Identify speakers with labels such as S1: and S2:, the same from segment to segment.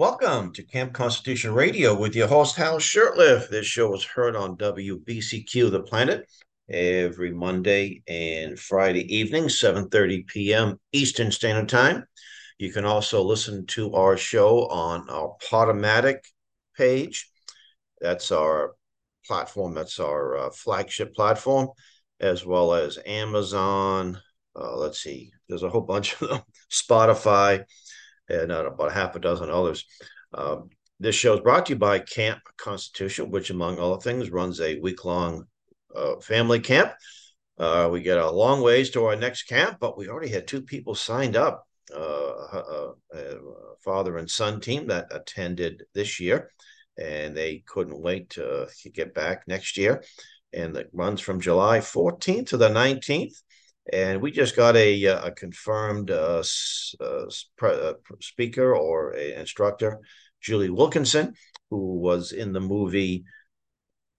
S1: Welcome to Camp Constitution Radio with your host, Hal Shurtleff. This show is heard on WBCQ The Planet every Monday and Friday evening, 7.30 p.m. Eastern Standard Time. You can also listen to our show on our Podomatic page. That's our platform, that's our uh, flagship platform, as well as Amazon. Uh, let's see, there's a whole bunch of them, Spotify, and uh, about half a dozen others. Um, this show is brought to you by Camp Constitution, which, among other things, runs a week long uh, family camp. Uh, we get a long ways to our next camp, but we already had two people signed up uh, a, a father and son team that attended this year, and they couldn't wait to get back next year. And it runs from July 14th to the 19th. And we just got a, uh, a confirmed uh, uh, uh speaker or instructor, Julie Wilkinson, who was in the movie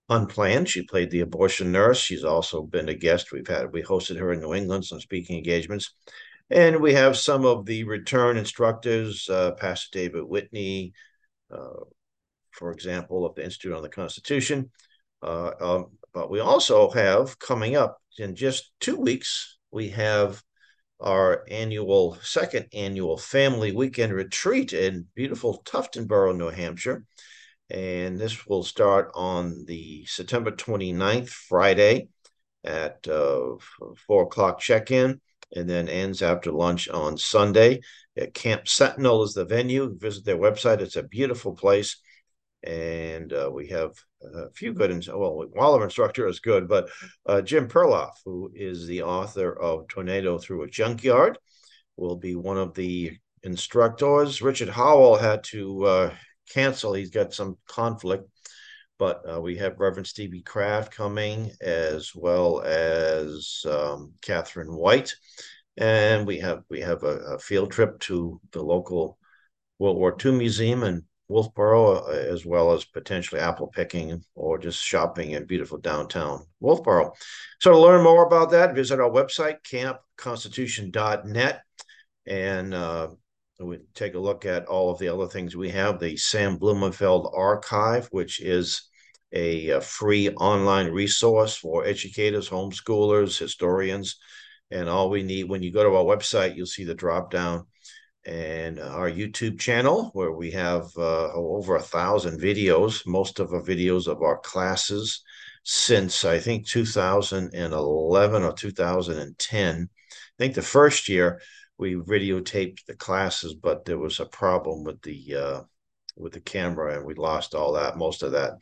S1: Unplanned. She played the abortion nurse. She's also been a guest. We've had we hosted her in New England some speaking engagements, and we have some of the return instructors, uh, Pastor David Whitney, uh, for example, of the Institute on the Constitution. Um, but we also have coming up in just two weeks, we have our annual, second annual family weekend retreat in beautiful Tuftonboro, New Hampshire. And this will start on the September 29th, Friday at uh, four o'clock check in, and then ends after lunch on Sunday. Camp Sentinel is the venue. Visit their website, it's a beautiful place and uh, we have a few good. Ins- well, Waller instructor is good, but uh, Jim Perloff, who is the author of Tornado Through a Junkyard, will be one of the instructors. Richard Howell had to uh, cancel; he's got some conflict. But uh, we have Reverend Stevie Kraft coming, as well as um, Catherine White, and we have we have a, a field trip to the local World War II museum and Wolfeboro, uh, as well as potentially apple picking or just shopping in beautiful downtown Wolfeboro. So to learn more about that, visit our website, campconstitution.net, and uh, we take a look at all of the other things we have. The Sam Blumenfeld Archive, which is a, a free online resource for educators, homeschoolers, historians, and all we need when you go to our website, you'll see the drop down and our YouTube channel where we have uh, over a thousand videos, most of our videos of our classes since I think 2011 or 2010. I think the first year we videotaped the classes, but there was a problem with the uh, with the camera and we lost all that, most of that.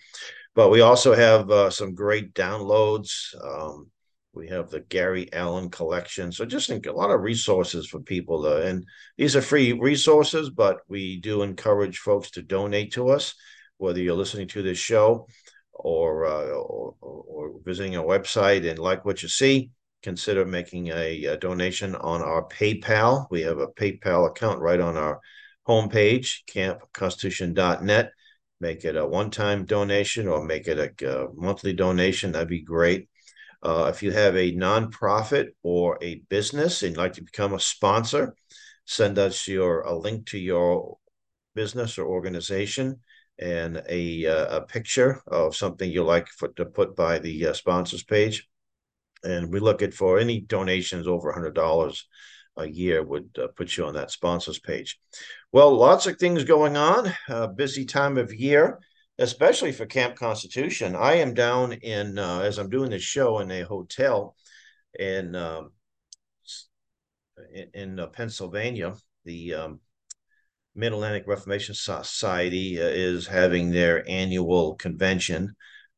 S1: But we also have uh, some great downloads. Um, we have the Gary Allen collection. So just think a lot of resources for people. To, and these are free resources, but we do encourage folks to donate to us, whether you're listening to this show or, uh, or, or, visiting our website and like what you see, consider making a, a, donation on our PayPal. We have a PayPal account right on our homepage, campconstitution.net. Make it a one-time donation or make it a, a monthly donation. That'd be great. Uh, if you have a nonprofit or a business and you'd like to become a sponsor, send us your a link to your business or organization and a, uh, a picture of something you like for, to put by the uh, sponsors page. And we look at for any donations over $100 a year would uh, put you on that sponsors page. Well, lots of things going on. busy time of year especially for Camp Constitution. I am down in uh, as I'm doing this show in a hotel in um, in, in uh, Pennsylvania. The um, Mid Atlantic Reformation Society uh, is having their annual convention,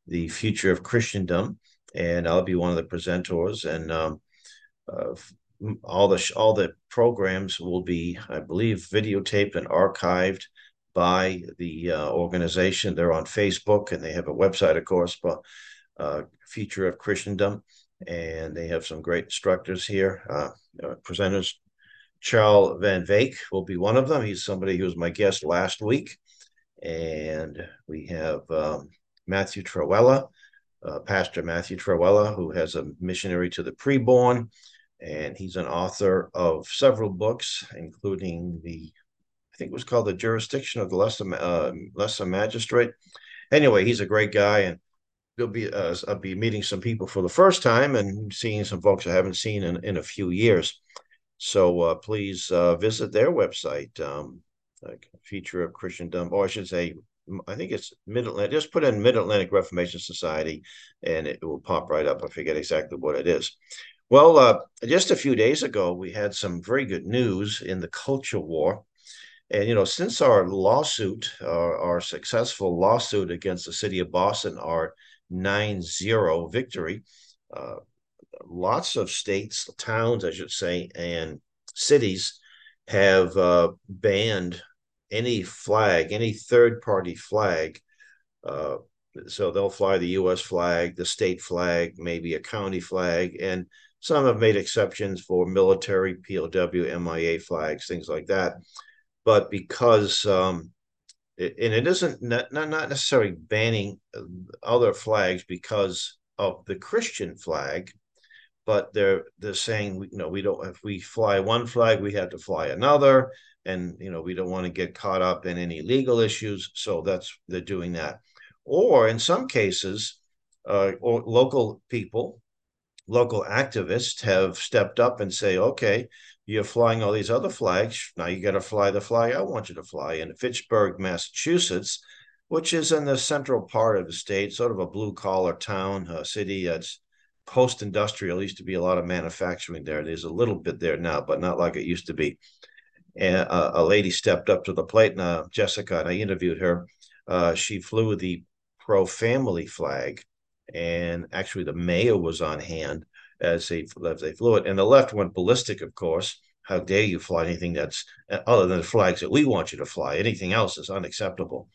S1: the Future of Christendom, and I'll be one of the presenters. And um, uh, all the all the programs will be, I believe, videotaped and archived by the uh, organization. They're on Facebook and they have a website, of course, but uh, Future of Christendom. And they have some great instructors here, uh, uh presenters. Charles Van Vake will be one of them. He's somebody who was my guest last week. And we have um, Matthew Trewhella, uh, Pastor Matthew Trewhella, who has a missionary to the preborn. And he's an author of several books, including the I think it was called the jurisdiction of the lesser uh, lesser magistrate. Anyway, he's a great guy, and he'll be uh, I'll be meeting some people for the first time and seeing some folks I haven't seen in in a few years. So uh, please uh, visit their website. Um, like future of Christendom, or I should say, I think it's Mid Atlantic. Just put in Mid Atlantic Reformation Society, and it will pop right up. I forget exactly what it is. Well, uh, just a few days ago, we had some very good news in the culture war. And, you know, since our lawsuit, our, our successful lawsuit against the city of Boston, our 9 0 victory, uh, lots of states, towns, I should say, and cities have uh, banned any flag, any third party flag. Uh, so they'll fly the US flag, the state flag, maybe a county flag, and some have made exceptions for military, POW, MIA flags, things like that. But because, um, it, and it isn't not, not necessarily banning other flags because of the Christian flag, but they're they're saying you know we don't if we fly one flag we have to fly another and you know we don't want to get caught up in any legal issues so that's they're doing that. Or in some cases uh, or local people local activists have stepped up and say, okay, you're flying all these other flags. Now you got to fly the flag I want you to fly in Fitchburg, Massachusetts, which is in the central part of the state, sort of a blue collar town, a city that's post industrial. Used to be a lot of manufacturing there. There's a little bit there now, but not like it used to be. And a, a lady stepped up to the plate, and uh, Jessica, and I interviewed her. Uh, she flew the pro family flag and actually the mayor was on hand as they as they flew it. And the left went ballistic, of course. How dare you fly anything that's other than the flags that we want you to fly? Anything else is unacceptable.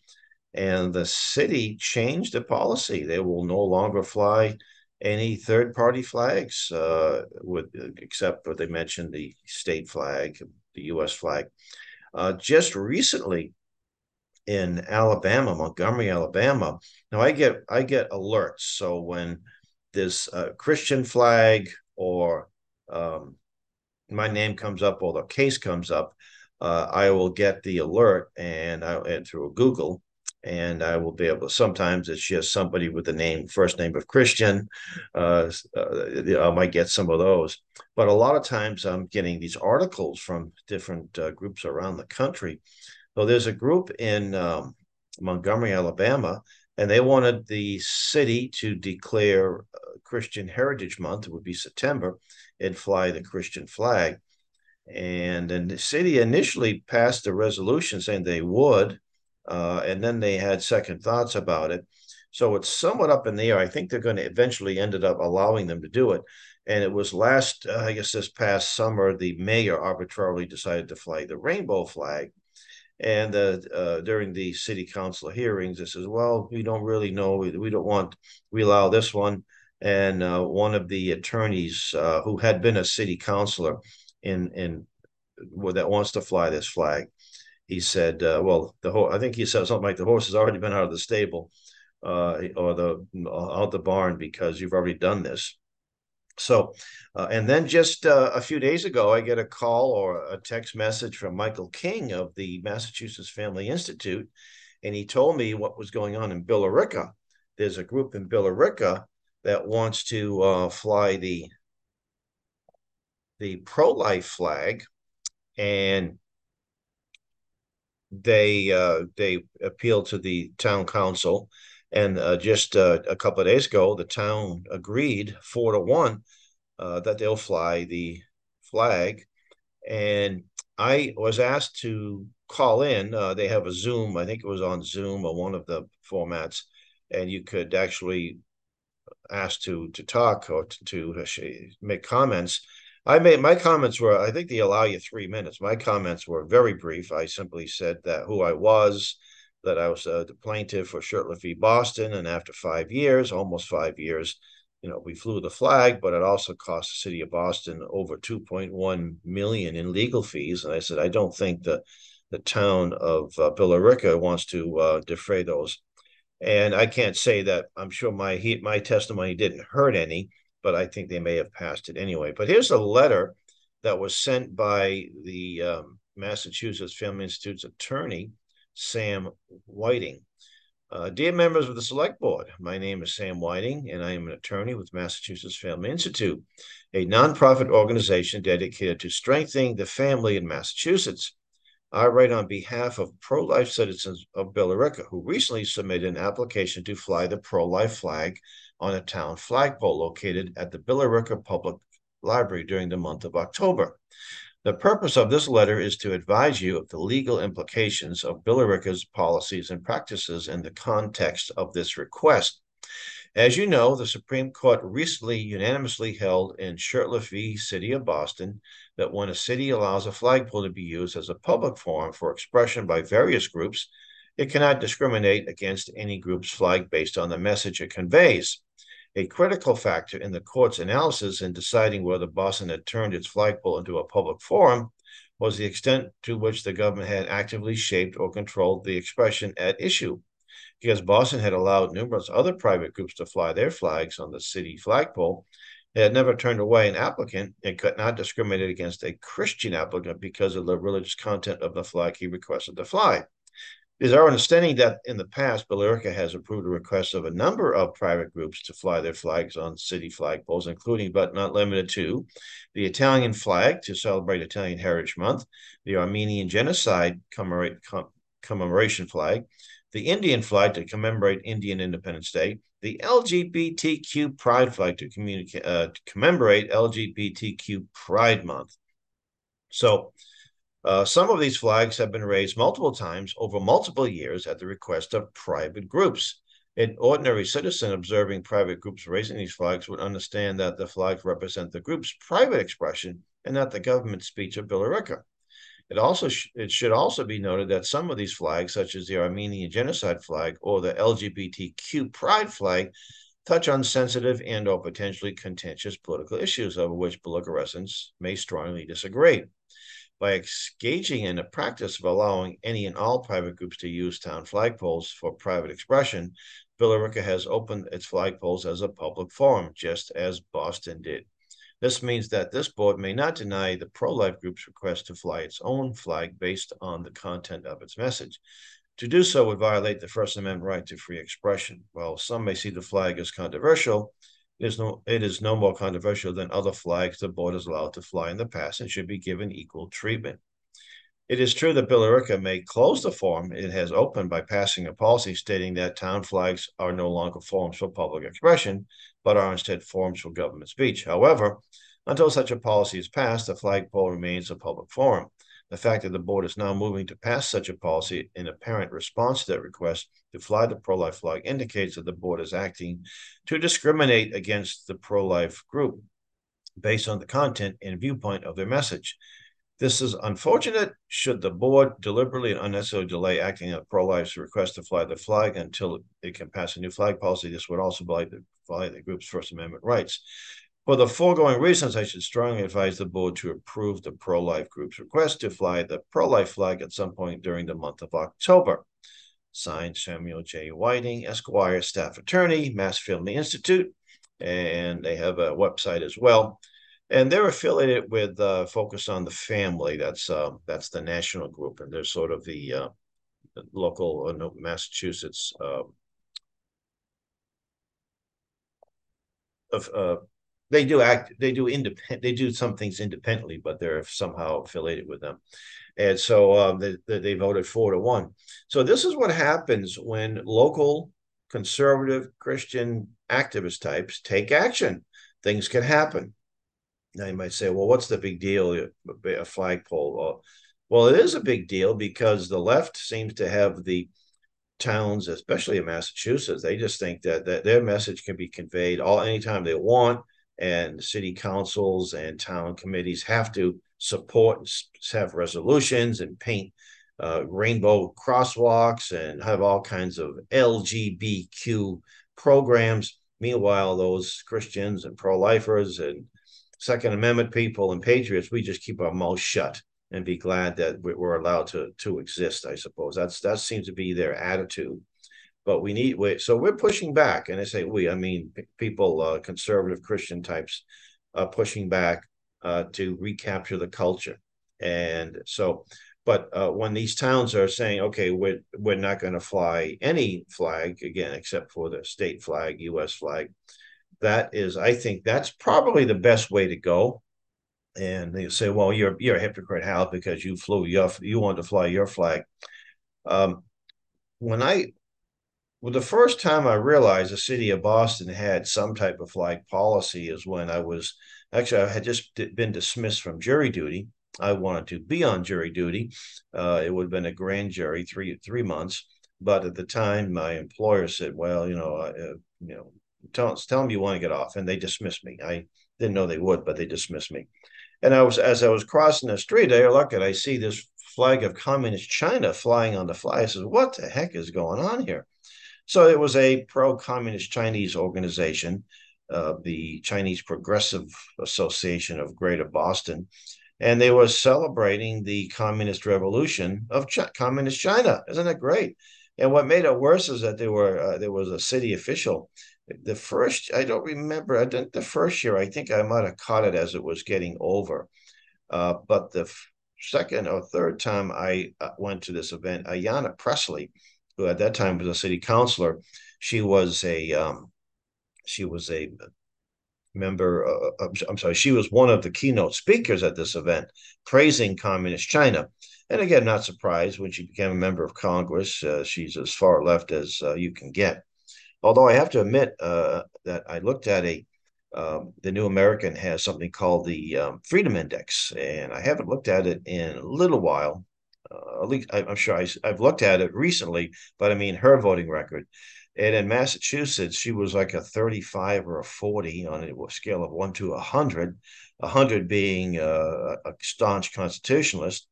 S1: And the city changed the policy. They will no longer fly any third party flags, uh, with except what they mentioned the state flag, the U.S. flag. Uh, just recently, in Alabama, Montgomery, Alabama. Now I get I get alerts. So when this uh, Christian flag or um, my name comes up or the case comes up, uh, I will get the alert and I and through Google, and I will be able. Sometimes it's just somebody with the name first name of Christian. Uh, uh, I might get some of those, but a lot of times I'm getting these articles from different uh, groups around the country so there's a group in um, Montgomery, Alabama, and they wanted the city to declare uh, Christian Heritage Month, it would be September, and fly the Christian flag. And then the city initially passed a resolution saying they would, uh, and then they had second thoughts about it. So it's somewhat up in the air. I think they're going to eventually ended up allowing them to do it. And it was last, uh, I guess, this past summer, the mayor arbitrarily decided to fly the rainbow flag and uh, uh, during the city council hearings, it says, well, we don't really know. We, we don't want, we allow this one. And uh, one of the attorneys uh, who had been a city councilor in, in well, that wants to fly this flag, he said, uh, well, the whole, I think he said something like the horse has already been out of the stable uh, or the out the barn because you've already done this. So, uh, and then just uh, a few days ago, I get a call or a text message from Michael King of the Massachusetts Family Institute, and he told me what was going on in Billerica. There's a group in Billerica that wants to uh, fly the the pro-life flag, and they uh, they appeal to the town council and uh, just uh, a couple of days ago, the town agreed four to one uh, that they'll fly the flag. And I was asked to call in. Uh, they have a Zoom. I think it was on Zoom or one of the formats, and you could actually ask to to talk or to, to make comments. I made my comments were. I think they allow you three minutes. My comments were very brief. I simply said that who I was, that I was uh, the plaintiff for Shurtleff v. Boston, and after five years, almost five years, you know, we flew the flag, but it also cost the city of Boston over 2.1 million in legal fees. And I said, I don't think the the town of uh, Billerica wants to uh, defray those. And I can't say that I'm sure my my testimony didn't hurt any, but I think they may have passed it anyway. But here's a letter that was sent by the um, Massachusetts Family Institute's attorney, Sam Whiting. Uh, dear members of the Select Board, my name is Sam Whiting, and I am an attorney with Massachusetts Family Institute, a nonprofit organization dedicated to strengthening the family in Massachusetts. I write on behalf of pro life citizens of Billerica who recently submitted an application to fly the pro life flag on a town flagpole located at the Billerica Public Library during the month of October. The purpose of this letter is to advise you of the legal implications of Billerica's policies and practices in the context of this request. As you know, the Supreme Court recently unanimously held in Shurtleff v. City of Boston that when a city allows a flagpole to be used as a public forum for expression by various groups, it cannot discriminate against any group's flag based on the message it conveys. A critical factor in the court's analysis in deciding whether Boston had turned its flagpole into a public forum was the extent to which the government had actively shaped or controlled the expression at issue. Because Boston had allowed numerous other private groups to fly their flags on the city flagpole, it had never turned away an applicant and could not discriminate against a Christian applicant because of the religious content of the flag he requested to fly. It is our understanding that in the past, Billerica has approved a request of a number of private groups to fly their flags on city flagpoles, including but not limited to the Italian flag to celebrate Italian Heritage Month, the Armenian Genocide commemoration flag, the Indian flag to commemorate Indian Independence Day, the LGBTQ Pride flag to, uh, to commemorate LGBTQ Pride Month. So, uh, some of these flags have been raised multiple times over multiple years at the request of private groups. An ordinary citizen observing private groups raising these flags would understand that the flags represent the group's private expression and not the government speech of Billerica. It also sh- it should also be noted that some of these flags, such as the Armenian genocide flag or the LGBTQ pride flag, touch on sensitive and or potentially contentious political issues over which residents may strongly disagree by engaging in the practice of allowing any and all private groups to use town flagpoles for private expression, Billerica has opened its flagpoles as a public forum, just as Boston did. This means that this board may not deny the pro-life group's request to fly its own flag based on the content of its message. To do so would violate the First Amendment right to free expression. While some may see the flag as controversial, it is no it is no more controversial than other flags the board has allowed to fly in the past and should be given equal treatment. It is true that Billerica may close the forum it has opened by passing a policy stating that town flags are no longer forms for public expression, but are instead forms for government speech. However, until such a policy is passed, the flagpole remains a public forum. The fact that the board is now moving to pass such a policy in apparent response to that request to fly the pro life flag indicates that the board is acting to discriminate against the pro life group based on the content and viewpoint of their message. This is unfortunate. Should the board deliberately and unnecessarily delay acting on pro life's request to fly the flag until it can pass a new flag policy, this would also violate the, violate the group's First Amendment rights. For the foregoing reasons, I should strongly advise the board to approve the pro-life group's request to fly the pro-life flag at some point during the month of October. Signed, Samuel J. Whiting, Esquire, staff attorney, Mass Family Institute, and they have a website as well. And they're affiliated with uh, Focus on the Family. That's uh, that's the national group, and they're sort of the, uh, local uh, Massachusetts uh, of uh, they do act they do independent they do some things independently but they're somehow affiliated with them. And so um, they, they voted four to one. So this is what happens when local conservative christian activist types take action. Things can happen. Now you might say well what's the big deal? A flagpole. Well, well it is a big deal because the left seems to have the towns especially in massachusetts they just think that, that their message can be conveyed all anytime they want and city councils and town committees have to support have resolutions and paint uh, rainbow crosswalks and have all kinds of LGBTQ programs. Meanwhile, those Christians and pro-lifers and Second Amendment people and patriots, we just keep our mouths shut and be glad that we're allowed to to exist. I suppose that's that seems to be their attitude but we need we, so we're pushing back and i say we i mean people uh, conservative christian types uh, pushing back uh, to recapture the culture And so, but uh, when these towns are saying, okay, we're we're not going to fly any flag again except for the state flag, U.S. flag, that is, I think that's probably the best way to go. And they say, well, you're you're a hypocrite, Hal, because you flew your you wanted to fly your flag. Um, when I well, the first time I realized the city of Boston had some type of flag policy is when I was actually I had just been dismissed from jury duty. I wanted to be on jury duty. Uh, it would have been a grand jury, three three months. But at the time, my employer said, "Well, you know, uh, you know, tell tell them you want to get off," and they dismissed me. I didn't know they would, but they dismissed me. And I was as I was crossing the street, I look and I see this flag of communist China flying on the fly. I said, "What the heck is going on here?" So it was a pro-communist Chinese organization, uh, the Chinese Progressive Association of Greater Boston, and they were celebrating the communist revolution of Ch- communist China. Isn't that great? And what made it worse is that there were uh, there was a city official. The first, I don't remember. I didn't, the first year, I think I might have caught it as it was getting over. Uh, but the f- second or third time I uh, went to this event, Ayanna Pressley, who at that time was a city councilor, she was a um, she was a member. Uh, I'm sorry, she was one of the keynote speakers at this event, praising communist China. And again, not surprised when she became a member of Congress. Uh, she's as far left as uh, you can get. Although I have to admit uh, that I looked at a um, the New American has something called the um, Freedom Index, and I haven't looked at it in a little while uh, at least I, am sure I, have looked at it recently, but I mean her voting record. And in Massachusetts, she was like a 35 or a 40 on a scale of one to 100, 100 being uh, a staunch constitutionalist.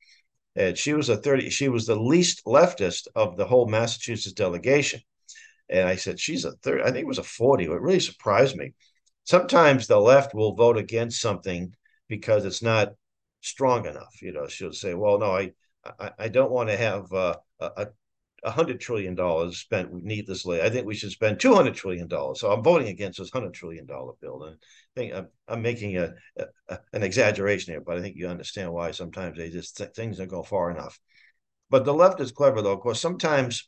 S1: And she was a 30, she was the least leftist of the whole Massachusetts delegation. And I said, she's a 30, I think it was a 40. It really surprised me. Sometimes the left will vote against something because it's not strong enough. You know, she'll say, well, no, I, I, I don't want to have uh, a, a hundred trillion dollars spent needlessly. I think we should spend two hundred trillion dollars. So I'm voting against this hundred trillion dollar bill, and I think I'm, I'm making a, a, an exaggeration here, but I think you understand why sometimes they just th- things don't go far enough. But the left is clever, though. Of course, sometimes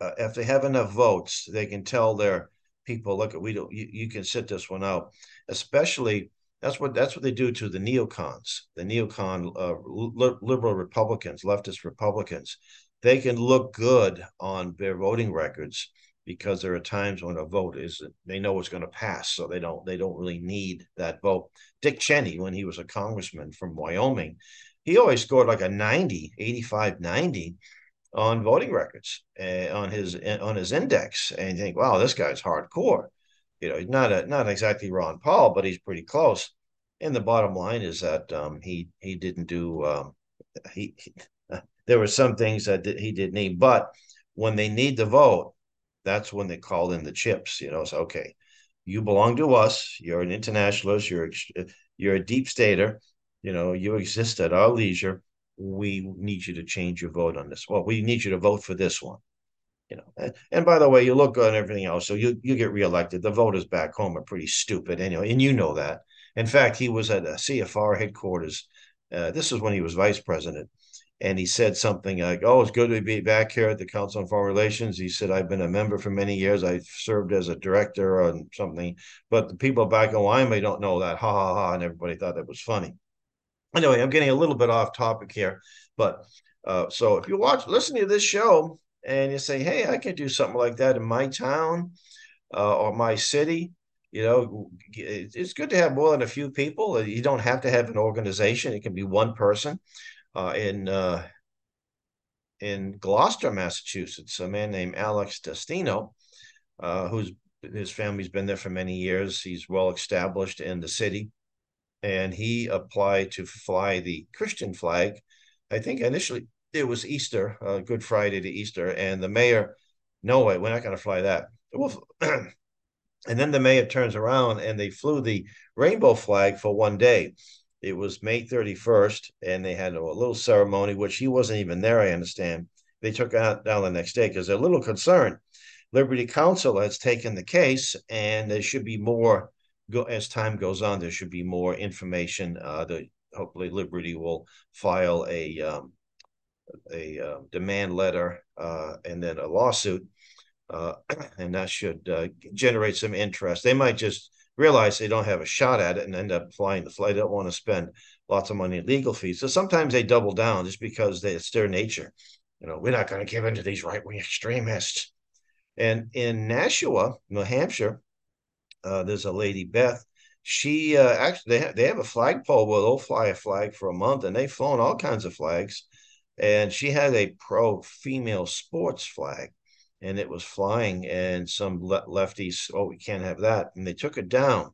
S1: uh, if they have enough votes, they can tell their people, "Look, we don't. You, you can sit this one out." Especially that's what that's what they do to the neocons, the neocon uh, li- liberal Republicans, leftist Republicans. They can look good on their voting records because there are times when a vote is they know it's going to pass, so they don't they don't really need that vote. Dick Cheney, when he was a congressman from Wyoming, he always scored like a 90, 85, 90 on voting records uh, on his on his index, and you think, wow, this guy's hardcore you know, not a not exactly Ron Paul, but he's pretty close. And the bottom line is that um, he he didn't do um, he, he there were some things that he didn't need, but when they need the vote, that's when they called in the chips. You know, so okay, you belong to us. You're an internationalist. You're you're a deep stater. You know, you exist at our leisure. We need you to change your vote on this. Well, we need you to vote for this one you know. And by the way, you look good and everything else, so you you get reelected. The voters back home are pretty stupid anyway, and you know that. In fact, he was at a CFR headquarters. Uh, this was when he was vice president, and he said something like, "Oh, it's good to be back here at the Council on Foreign Relations." He said, "I've been a member for many years. I've served as a director or something, but the people back in Wyoming don't know that." Ha ha ha! And everybody thought that was funny. Anyway, I'm getting a little bit off topic here, but uh, so if you watch, listen to this show, and you say, hey, I can do something like that in my town uh, or my city. You know, it's good to have more than a few people. You don't have to have an organization. It can be one person. Uh, in uh, in Gloucester, Massachusetts, a man named Alex Destino, uh, his family's been there for many years. He's well established in the city, and he applied to fly the Christian flag. I think initially it was Easter, uh, Good Friday to Easter, and the mayor, no way, we're not going to fly that. and then the mayor turns around and they flew the rainbow flag for one day. It was May 31st, and they had a little ceremony, which he wasn't even there, I understand. They took out down the next day because they're a little concerned. Liberty Counsel has taken the case, and there should be more. Go, as time goes on, there should be more information. Uh, the hopefully Liberty will file a um, a uh, demand letter uh, and then a lawsuit, uh, and that should uh, generate some interest. They might just realize they don't have a shot at it and end up flying the flight. They don't want to spend lots of money in legal fees. So sometimes they double down just because they, it's their nature. You know, we're not going to give in to these right wing extremists. And in Nashua, New Hampshire, uh, there's a lady, Beth. She uh, actually they they have a flagpole where they'll fly a flag for a month, and they've flown all kinds of flags. And she had a pro female sports flag, and it was flying. And some le- lefties, oh, we can't have that, and they took it down.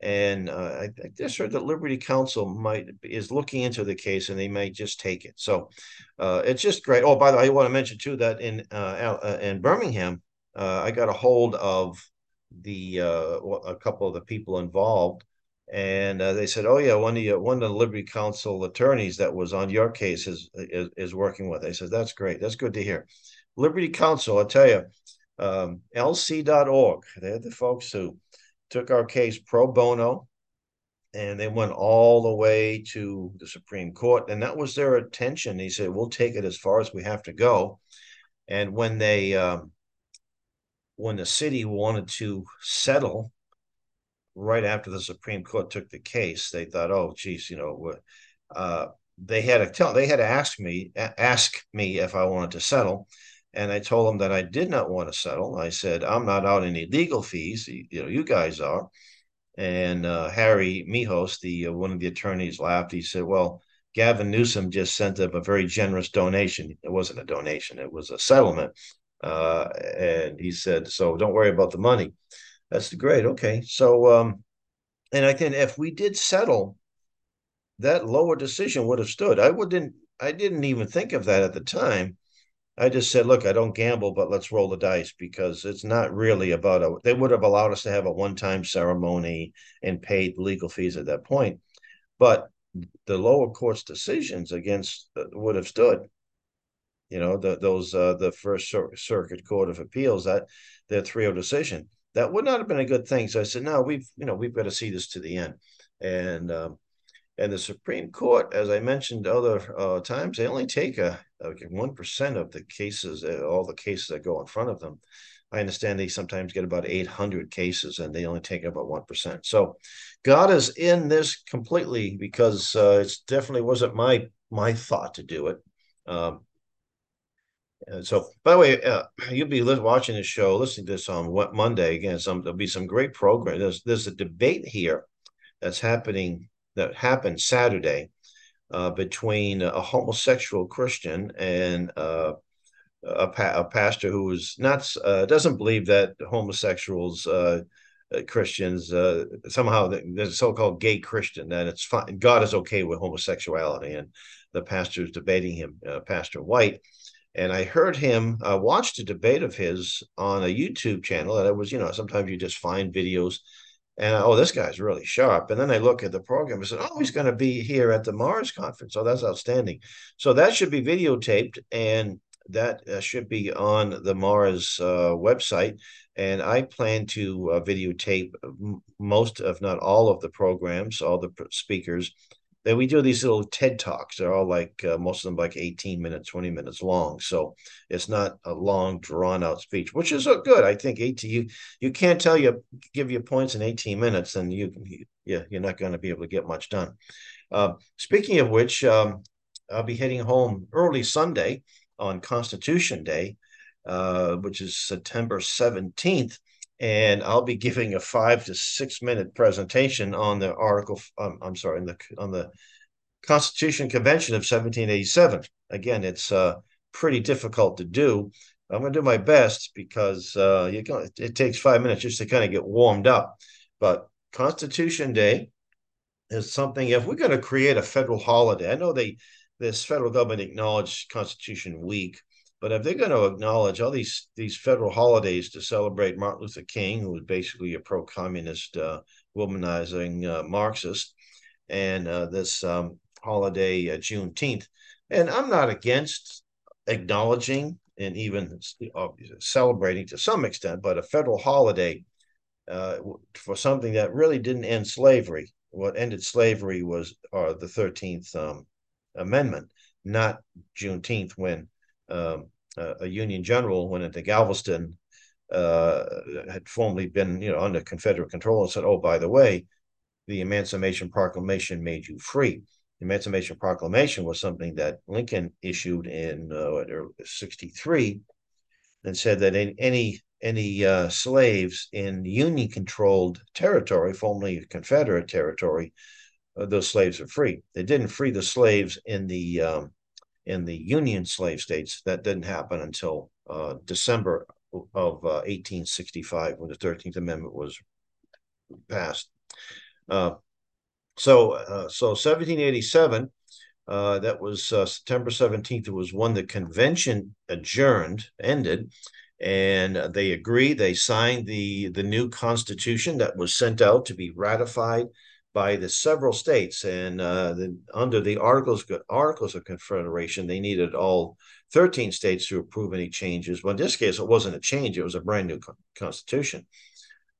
S1: And uh, I, I just heard that Liberty Counsel might is looking into the case, and they might just take it. So uh, it's just great. Oh, by the way, I want to mention too that in uh, uh in Birmingham, uh, I got a hold of the uh, a couple of the people involved, and uh, they said, "Oh yeah, one of the one of the Liberty Counsel attorneys that was on your case is is, is working with." I said, "That's great. That's good to hear." Liberty Counsel, I tell you, um, LC.org. They're the folks who took our case pro bono, and they went all the way to the Supreme Court, and that was their attention. He said, "We'll take it as far as we have to go." And when they um, when the city wanted to settle right after the Supreme Court took the case, they thought, oh, geez, you know, uh, they had to tell, they had to ask me, ask me if I wanted to settle. And I told them that I did not want to settle. I said, I'm not out any legal fees. You know, you guys are. And uh, Harry Mihos, the uh, one of the attorneys, laughed. He said, well, Gavin Newsom just sent up a very generous donation. It wasn't a donation, it was a settlement. Uh, and he said, so don't worry about the money. That's the great. Okay. So, um, and I think if we did settle, that lower decision would have stood. I wouldn't, I didn't even think of that at the time. I just said, look, I don't gamble, but let's roll the dice because it's not really about a, they would have allowed us to have a one time ceremony and paid legal fees at that point. But the lower court's decisions against uh, would have stood you know the, those uh, the first circuit court of appeals that their 3-0 decision that would not have been a good thing. So i said no we've you know we've got to see this to the end. And um, and the supreme court as i mentioned other uh, times they only take a one percent of the cases uh, all the cases that go in front of them. I understand they sometimes get about 800 cases and they only take about 1% so god is in this completely because uh, it definitely wasn't my my thought to do it. Um, and so, by the way, uh, you'll be watching this show, listening to this on what Monday again. Some there'll be some great program. There's there's a debate here that's happening that happened Saturday uh, between a homosexual Christian and uh, a, pa- a, pastor who is not uh, doesn't believe that homosexuals. Uh, uh, Christians somehow there's so-called gay Christian that it's fine. God is okay with homosexuality, and the pastor is debating him, Pastor White, and I heard him uh, watched a debate of his on a YouTube channel. That it was, you know, sometimes you just find videos, and oh, this guy's really sharp. And then I look at the program and said, oh, he's going to be here at the Mars conference. Oh, that's outstanding. So that should be videotaped, and that uh, should be on the Mars uh, website. And I plan to uh, videotape most, if not all, of the programs, all the speakers we do these little TED talks. They're all like uh, most of them like 18 minutes, 20 minutes long. So it's not a long, drawn out speech, which is good. I think 18 you you can't tell you give you points in 18 minutes, and you, you yeah you're not going to be able to get much done. Uh, speaking of which, um, I'll be heading home early Sunday on Constitution Day, uh, which is September 17th and I'll be giving a five to six minute presentation on the article. Um, I'm sorry, on the on the Constitution Convention of 1787. Again, it's uh, pretty difficult to do. I'm going to do my best because uh, you can, it takes five minutes just to kind of get warmed up. But Constitution Day is something. If we're going to create a federal holiday, I know they this federal government acknowledged Constitution Week, but if they're going to acknowledge all these these federal holidays to celebrate Martin Luther King, who was basically a pro-communist, uh, womanizing uh, Marxist, and uh, this um, holiday uh, Juneteenth, and I'm not against acknowledging and even uh, celebrating to some extent, but a federal holiday uh, for something that really didn't end slavery. What ended slavery was uh, the Thirteenth um, Amendment, not Juneteenth, when um, a Union general went into Galveston, uh, had formerly been you know under Confederate control, and said, "Oh, by the way, the Emancipation Proclamation made you free." The Emancipation Proclamation was something that Lincoln issued in uh, '63, and said that in any any uh, slaves in Union controlled territory, formerly Confederate territory, uh, those slaves are free. They didn't free the slaves in the um, in the Union slave states. That didn't happen until uh, December of 1865 uh, when the Thirteenth Amendment was passed. Uh, so, uh, so 1787. that was September 17th. It was when the convention adjourned, ended, and they agreed. They signed the the new constitution that was sent out to be ratified by the several states. And uh, the, under the Articles Articles of Confederation, they needed all 13 states to approve any changes. But in this case, it wasn't a change; it was a brand new constitution.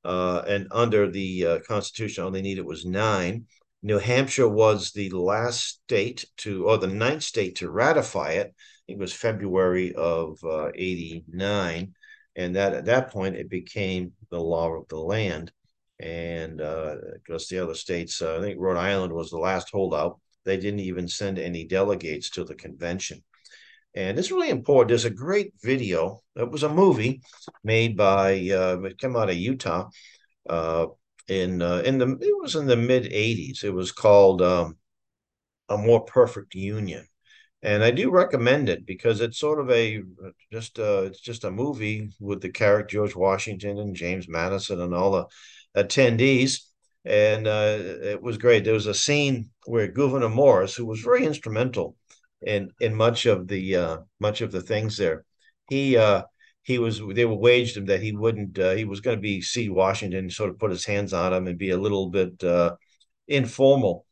S1: Uh, and under the uh, Constitution, all they needed was nine. New Hampshire was the last state to, or the ninth state to ratify it it was February of uh, 89. And that at that point, it became the law of the land. And uh, just the other states, uh, I think Rhode Island was the last holdout. They didn't even send any delegates to the convention. And it's really important. There's a great video. It was a movie made by, uh, it came out of Utah uh, in uh, in the it was in the mid 80s. It was called um, A More Perfect Union and I do recommend it because it's sort of a just uh it's just a movie with the character George Washington and James Madison and all the attendees, and uh, it was great. There was a scene where Gouverneur Morris, who was very instrumental in in much of the uh, much of the things there, he uh, he was they were waged him that he wouldn't uh, he was going to be see Washington sort of put his hands on him and be a little bit uh, informal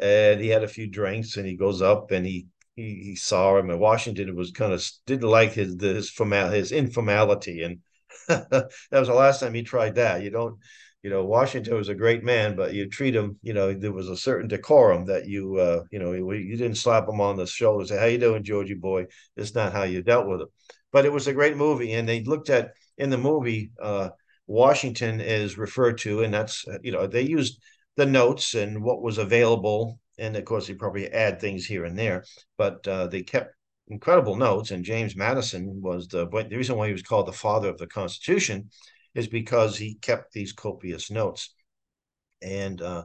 S1: and he had a few drinks and he goes up and he he, he saw him, and Washington was kind of didn't like his his formal his informality, and that was the last time he tried that. You don't, you know, Washington was a great man, but you treat him, you know, there was a certain decorum that you, uh, you know, you didn't slap him on the shoulder, say, "How you doing, Georgie boy?" It's not how you dealt with him. But it was a great movie, and they looked at in the movie. Uh, Washington is referred to, and that's you know they used the notes and what was available and of course they probably add things here and there, but uh, they kept incredible notes. And James Madison was the the reason why he was called the father of the Constitution is because he kept these copious notes. And uh,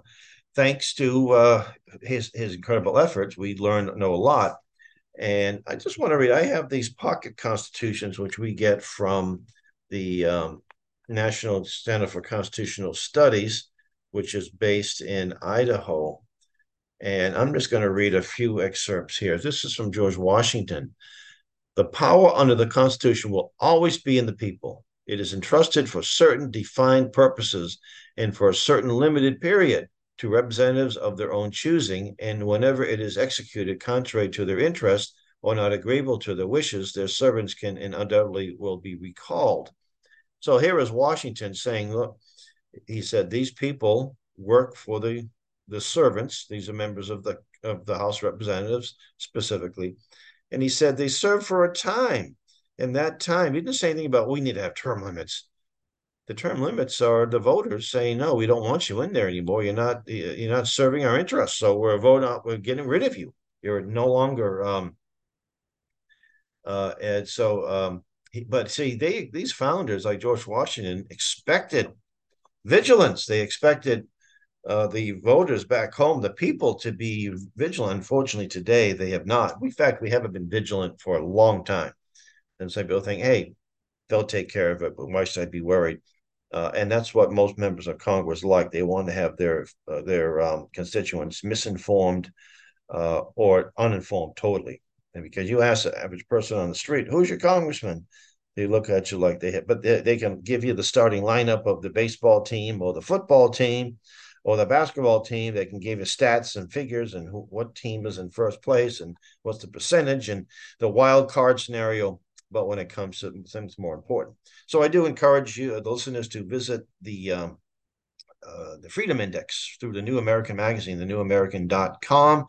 S1: thanks to uh, his his incredible efforts, we learned know a lot. And I just want to read. I have these pocket constitutions, which we get from the um, National Center for Constitutional Studies, which is based in Idaho. And I'm just going to read a few excerpts here. This is from George Washington. The power under the Constitution will always be in the people. It is entrusted for certain defined purposes and for a certain limited period to representatives of their own choosing. And whenever it is executed contrary to their interest or not agreeable to their wishes, their servants can and undoubtedly will be recalled. So here is Washington saying, look, he said, these people work for the the servants. These are members of the of the House Representatives specifically, and he said they serve for a time. And that time, he didn't say anything about we need to have term limits. The term limits are the voters saying no, we don't want you in there anymore. You're not you're not serving our interests, so we're voting. We're getting rid of you. You're no longer. Um, uh, and so, um, he, but see, they these founders like George Washington expected vigilance. They expected uh, the voters back home, the people, to be vigilant. Unfortunately, today they have not. In fact, we haven't been vigilant for a long time. And some people think, hey, they'll take care of it, but why should I be worried? Uh, and that's what most members of Congress like. They want to have their uh, their um, constituents misinformed uh, or uninformed totally. And because you ask the average person on the street, "Who's your congressman?" They look at you like they have, but they, they can give you the starting lineup of the baseball team or the football team or the basketball team they can give you stats and figures and who, what team is in first place and what's the percentage and the wild card scenario but when it comes to things more important so i do encourage you the listeners to visit the um, uh, the Freedom Index through the New American Magazine, the newamerican.com.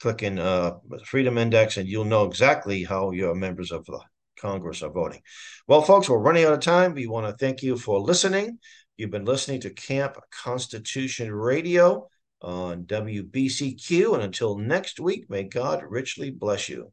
S1: Click in uh, Freedom Index, and you'll know exactly how your members of the Congress are voting. Well, folks, we're running out of time. We want to thank you for listening. You've been listening to Camp Constitution Radio on WBCQ. And until next week, may God richly bless you.